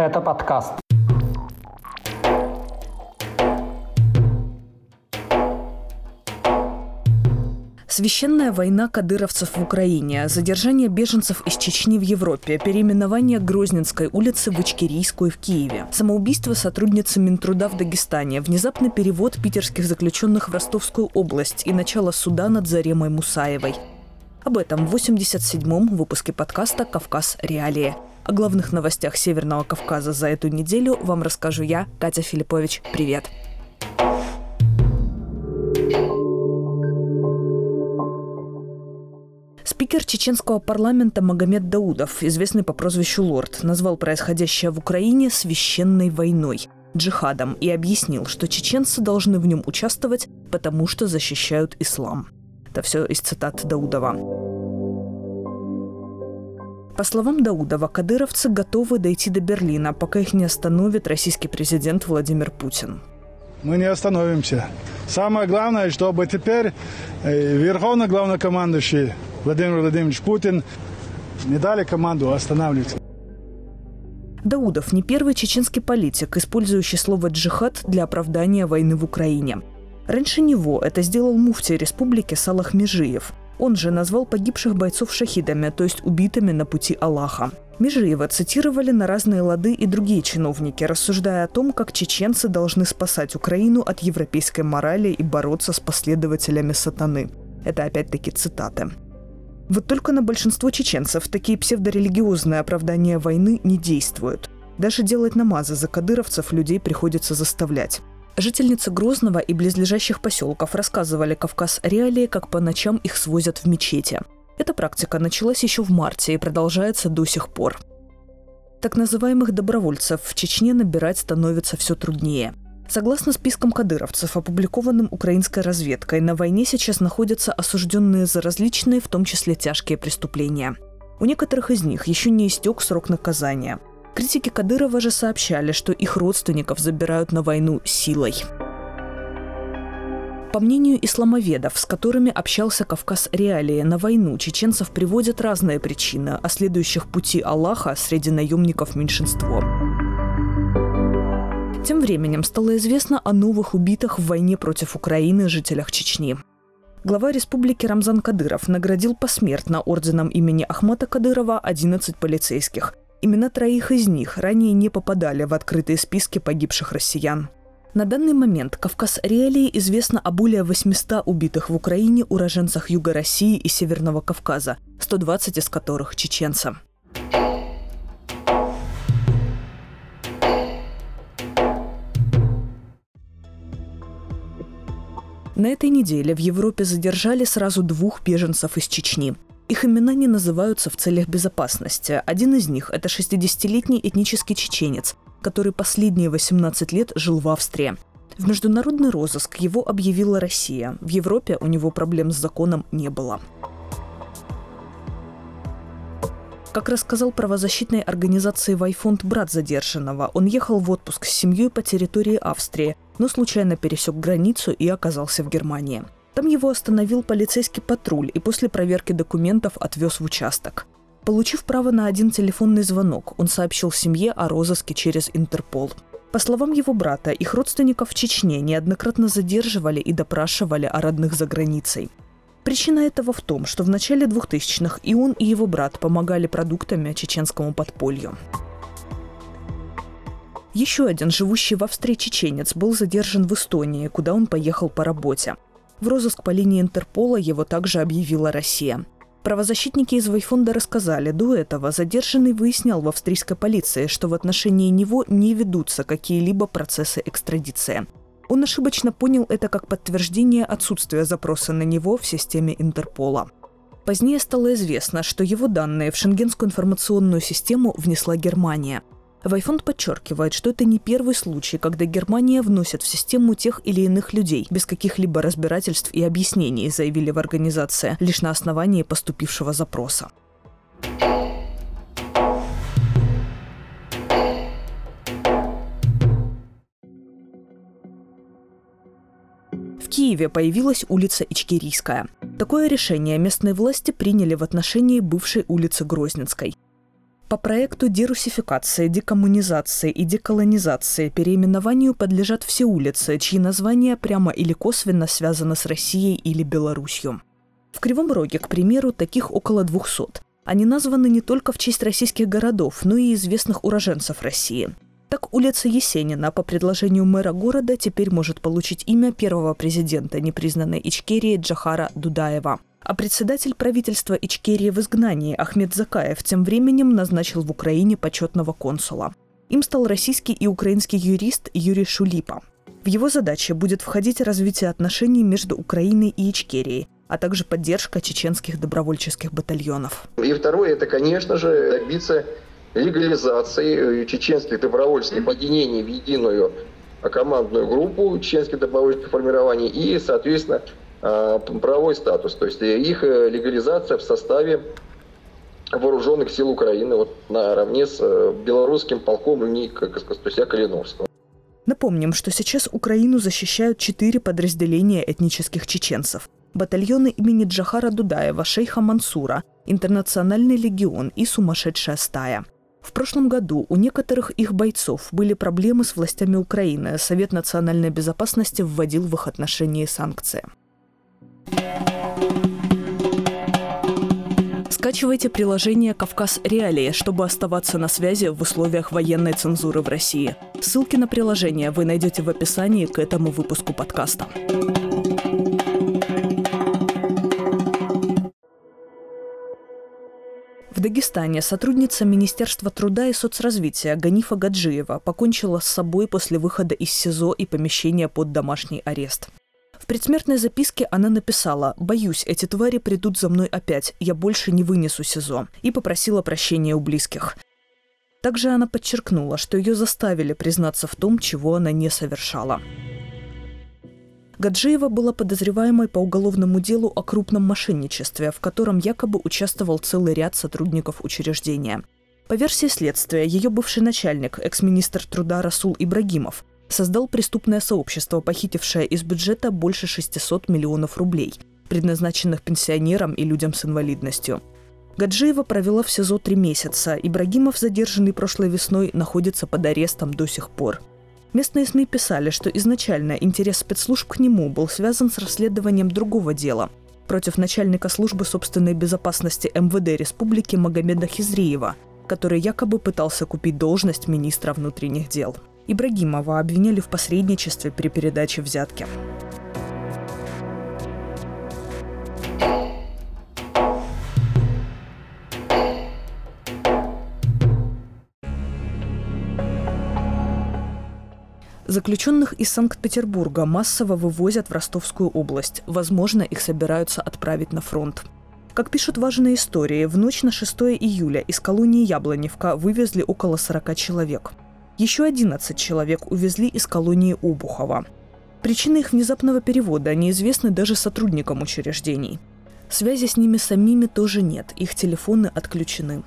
Это подкаст. Священная война кадыровцев в Украине, задержание беженцев из Чечни в Европе, переименование Грозненской улицы в Ичкерийскую в Киеве, самоубийство сотрудницы Минтруда в Дагестане, внезапный перевод питерских заключенных в Ростовскую область и начало суда над Заремой Мусаевой. Об этом в 87-м выпуске подкаста «Кавказ. Реалии». О главных новостях Северного Кавказа за эту неделю вам расскажу я, Катя Филиппович. Привет! Спикер чеченского парламента Магомед Даудов, известный по прозвищу Лорд, назвал происходящее в Украине священной войной – джихадом и объяснил, что чеченцы должны в нем участвовать, потому что защищают ислам. Это все из цитат Даудова. По словам Даудова, кадыровцы готовы дойти до Берлина, пока их не остановит российский президент Владимир Путин. Мы не остановимся. Самое главное, чтобы теперь э, верховный главнокомандующий Владимир Владимирович Путин не дали команду останавливаться. Даудов не первый чеченский политик, использующий слово «джихад» для оправдания войны в Украине. Раньше него это сделал муфтий республики Салах Межиев. Он же назвал погибших бойцов шахидами, то есть убитыми на пути Аллаха. Межиева цитировали на разные лады и другие чиновники, рассуждая о том, как чеченцы должны спасать Украину от европейской морали и бороться с последователями сатаны. Это опять-таки цитаты. Вот только на большинство чеченцев такие псевдорелигиозные оправдания войны не действуют. Даже делать намазы за кадыровцев людей приходится заставлять. Жительницы Грозного и близлежащих поселков рассказывали Кавказ реалии, как по ночам их свозят в мечети. Эта практика началась еще в марте и продолжается до сих пор. Так называемых добровольцев в Чечне набирать становится все труднее. Согласно спискам кадыровцев, опубликованным украинской разведкой, на войне сейчас находятся осужденные за различные, в том числе тяжкие преступления. У некоторых из них еще не истек срок наказания – Критики Кадырова же сообщали, что их родственников забирают на войну силой. По мнению исламоведов, с которыми общался Кавказ Реалии, на войну чеченцев приводят разные причины, а следующих пути Аллаха среди наемников меньшинство. Тем временем стало известно о новых убитых в войне против Украины жителях Чечни. Глава республики Рамзан Кадыров наградил посмертно орденом имени Ахмата Кадырова 11 полицейских, Имена троих из них ранее не попадали в открытые списки погибших россиян. На данный момент Кавказ Реалии известно о более 800 убитых в Украине уроженцах Юга России и Северного Кавказа, 120 из которых – чеченцы. На этой неделе в Европе задержали сразу двух беженцев из Чечни. Их имена не называются в целях безопасности. Один из них – это 60-летний этнический чеченец, который последние 18 лет жил в Австрии. В международный розыск его объявила Россия. В Европе у него проблем с законом не было. Как рассказал правозащитной организации «Вайфонд» брат задержанного, он ехал в отпуск с семьей по территории Австрии, но случайно пересек границу и оказался в Германии – там его остановил полицейский патруль и после проверки документов отвез в участок. Получив право на один телефонный звонок, он сообщил семье о розыске через Интерпол. По словам его брата, их родственников в Чечне неоднократно задерживали и допрашивали о родных за границей. Причина этого в том, что в начале 2000-х и он, и его брат помогали продуктами чеченскому подполью. Еще один живущий в Австрии чеченец был задержан в Эстонии, куда он поехал по работе. В розыск по линии Интерпола его также объявила Россия. Правозащитники из Вайфонда рассказали, до этого задержанный выяснял в австрийской полиции, что в отношении него не ведутся какие-либо процессы экстрадиции. Он ошибочно понял это как подтверждение отсутствия запроса на него в системе Интерпола. Позднее стало известно, что его данные в шенгенскую информационную систему внесла Германия – Вайфонд подчеркивает, что это не первый случай, когда Германия вносит в систему тех или иных людей без каких-либо разбирательств и объяснений, заявили в организации, лишь на основании поступившего запроса. В Киеве появилась улица Ичкерийская. Такое решение местные власти приняли в отношении бывшей улицы Грозненской – По проекту дерусификации, декоммунизации и деколонизации переименованию подлежат все улицы, чьи названия прямо или косвенно связаны с Россией или Беларусью. В Кривом Роге, к примеру, таких около 200. Они названы не только в честь российских городов, но и известных уроженцев России. Так улица Есенина по предложению мэра города теперь может получить имя первого президента непризнанной Ичкерии Джахара Дудаева – а председатель правительства Ичкерии в изгнании Ахмед Закаев тем временем назначил в Украине почетного консула. Им стал российский и украинский юрист Юрий Шулипа. В его задачи будет входить развитие отношений между Украиной и Ичкерией, а также поддержка чеченских добровольческих батальонов. И второе, это, конечно же, добиться легализации чеченских добровольческих объединений в единую командную группу чеченских добровольческих формирований и, соответственно, правовой статус, то есть их э, легализация в составе вооруженных сил Украины вот наравне с э, белорусским полком имени Костуся Калиновского. Напомним, что сейчас Украину защищают четыре подразделения этнических чеченцев. Батальоны имени Джахара Дудаева, шейха Мансура, Интернациональный легион и Сумасшедшая стая. В прошлом году у некоторых их бойцов были проблемы с властями Украины. Совет национальной безопасности вводил в их отношении санкции. Скачивайте приложение «Кавказ Реалии», чтобы оставаться на связи в условиях военной цензуры в России. Ссылки на приложение вы найдете в описании к этому выпуску подкаста. В Дагестане сотрудница Министерства труда и соцразвития Ганифа Гаджиева покончила с собой после выхода из СИЗО и помещения под домашний арест предсмертной записке она написала «Боюсь, эти твари придут за мной опять, я больше не вынесу СИЗО» и попросила прощения у близких. Также она подчеркнула, что ее заставили признаться в том, чего она не совершала. Гаджиева была подозреваемой по уголовному делу о крупном мошенничестве, в котором якобы участвовал целый ряд сотрудников учреждения. По версии следствия, ее бывший начальник, экс-министр труда Расул Ибрагимов, создал преступное сообщество, похитившее из бюджета больше 600 миллионов рублей, предназначенных пенсионерам и людям с инвалидностью. Гаджиева провела в СИЗО три месяца. Ибрагимов, задержанный прошлой весной, находится под арестом до сих пор. Местные СМИ писали, что изначально интерес спецслужб к нему был связан с расследованием другого дела против начальника службы собственной безопасности МВД Республики Магомеда Хизриева, который якобы пытался купить должность министра внутренних дел. Ибрагимова обвиняли в посредничестве при передаче взятки. Заключенных из Санкт-Петербурга массово вывозят в Ростовскую область. Возможно, их собираются отправить на фронт. Как пишут важные истории, в ночь на 6 июля из колонии Яблоневка вывезли около 40 человек. Еще 11 человек увезли из колонии Обухова. Причины их внезапного перевода неизвестны даже сотрудникам учреждений. Связи с ними самими тоже нет, их телефоны отключены.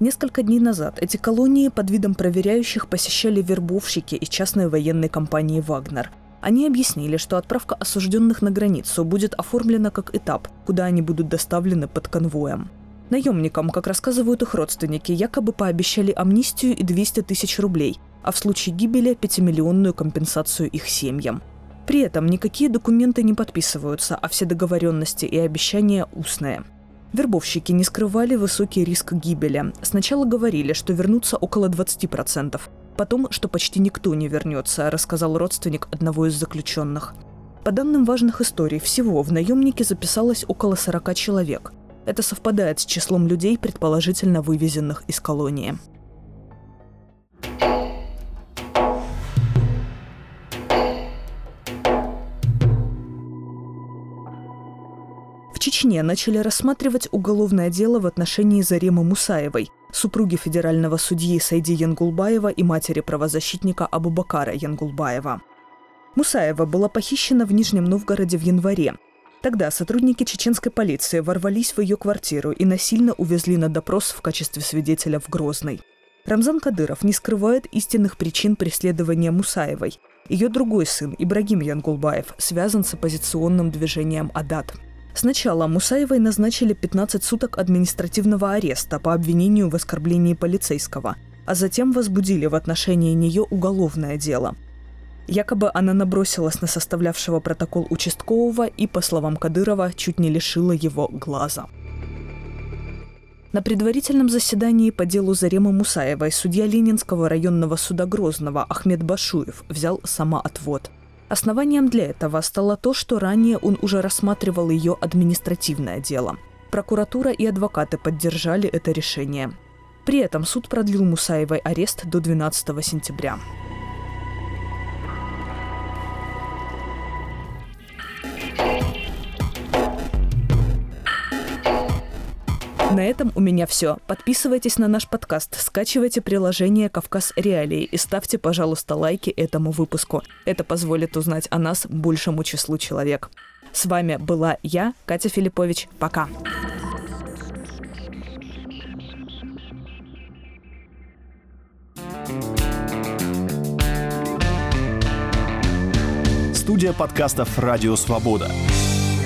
Несколько дней назад эти колонии под видом проверяющих посещали вербовщики и частной военной компании «Вагнер». Они объяснили, что отправка осужденных на границу будет оформлена как этап, куда они будут доставлены под конвоем. Наемникам, как рассказывают их родственники, якобы пообещали амнистию и 200 тысяч рублей, а в случае гибели – 5-миллионную компенсацию их семьям. При этом никакие документы не подписываются, а все договоренности и обещания устные. Вербовщики не скрывали высокий риск гибели. Сначала говорили, что вернутся около 20%, потом, что почти никто не вернется, рассказал родственник одного из заключенных. По данным важных историй, всего в наемнике записалось около 40 человек. Это совпадает с числом людей, предположительно вывезенных из колонии. В Чечне начали рассматривать уголовное дело в отношении Заремы Мусаевой, супруги федерального судьи Сайди Янгулбаева и матери правозащитника Абубакара Янгулбаева. Мусаева была похищена в Нижнем Новгороде в январе. Тогда сотрудники чеченской полиции ворвались в ее квартиру и насильно увезли на допрос в качестве свидетеля в Грозный. Рамзан Кадыров не скрывает истинных причин преследования Мусаевой. Ее другой сын, Ибрагим Янгулбаев, связан с оппозиционным движением «Адат». Сначала Мусаевой назначили 15 суток административного ареста по обвинению в оскорблении полицейского, а затем возбудили в отношении нее уголовное дело. Якобы она набросилась на составлявшего протокол участкового и, по словам Кадырова, чуть не лишила его глаза. На предварительном заседании по делу Заремы Мусаевой судья Ленинского районного суда Грозного Ахмед Башуев взял самоотвод. Основанием для этого стало то, что ранее он уже рассматривал ее административное дело. Прокуратура и адвокаты поддержали это решение. При этом суд продлил Мусаевой арест до 12 сентября. На этом у меня все. Подписывайтесь на наш подкаст, скачивайте приложение «Кавказ Реалии» и ставьте, пожалуйста, лайки этому выпуску. Это позволит узнать о нас большему числу человек. С вами была я, Катя Филиппович. Пока. Студия подкастов «Радио Свобода».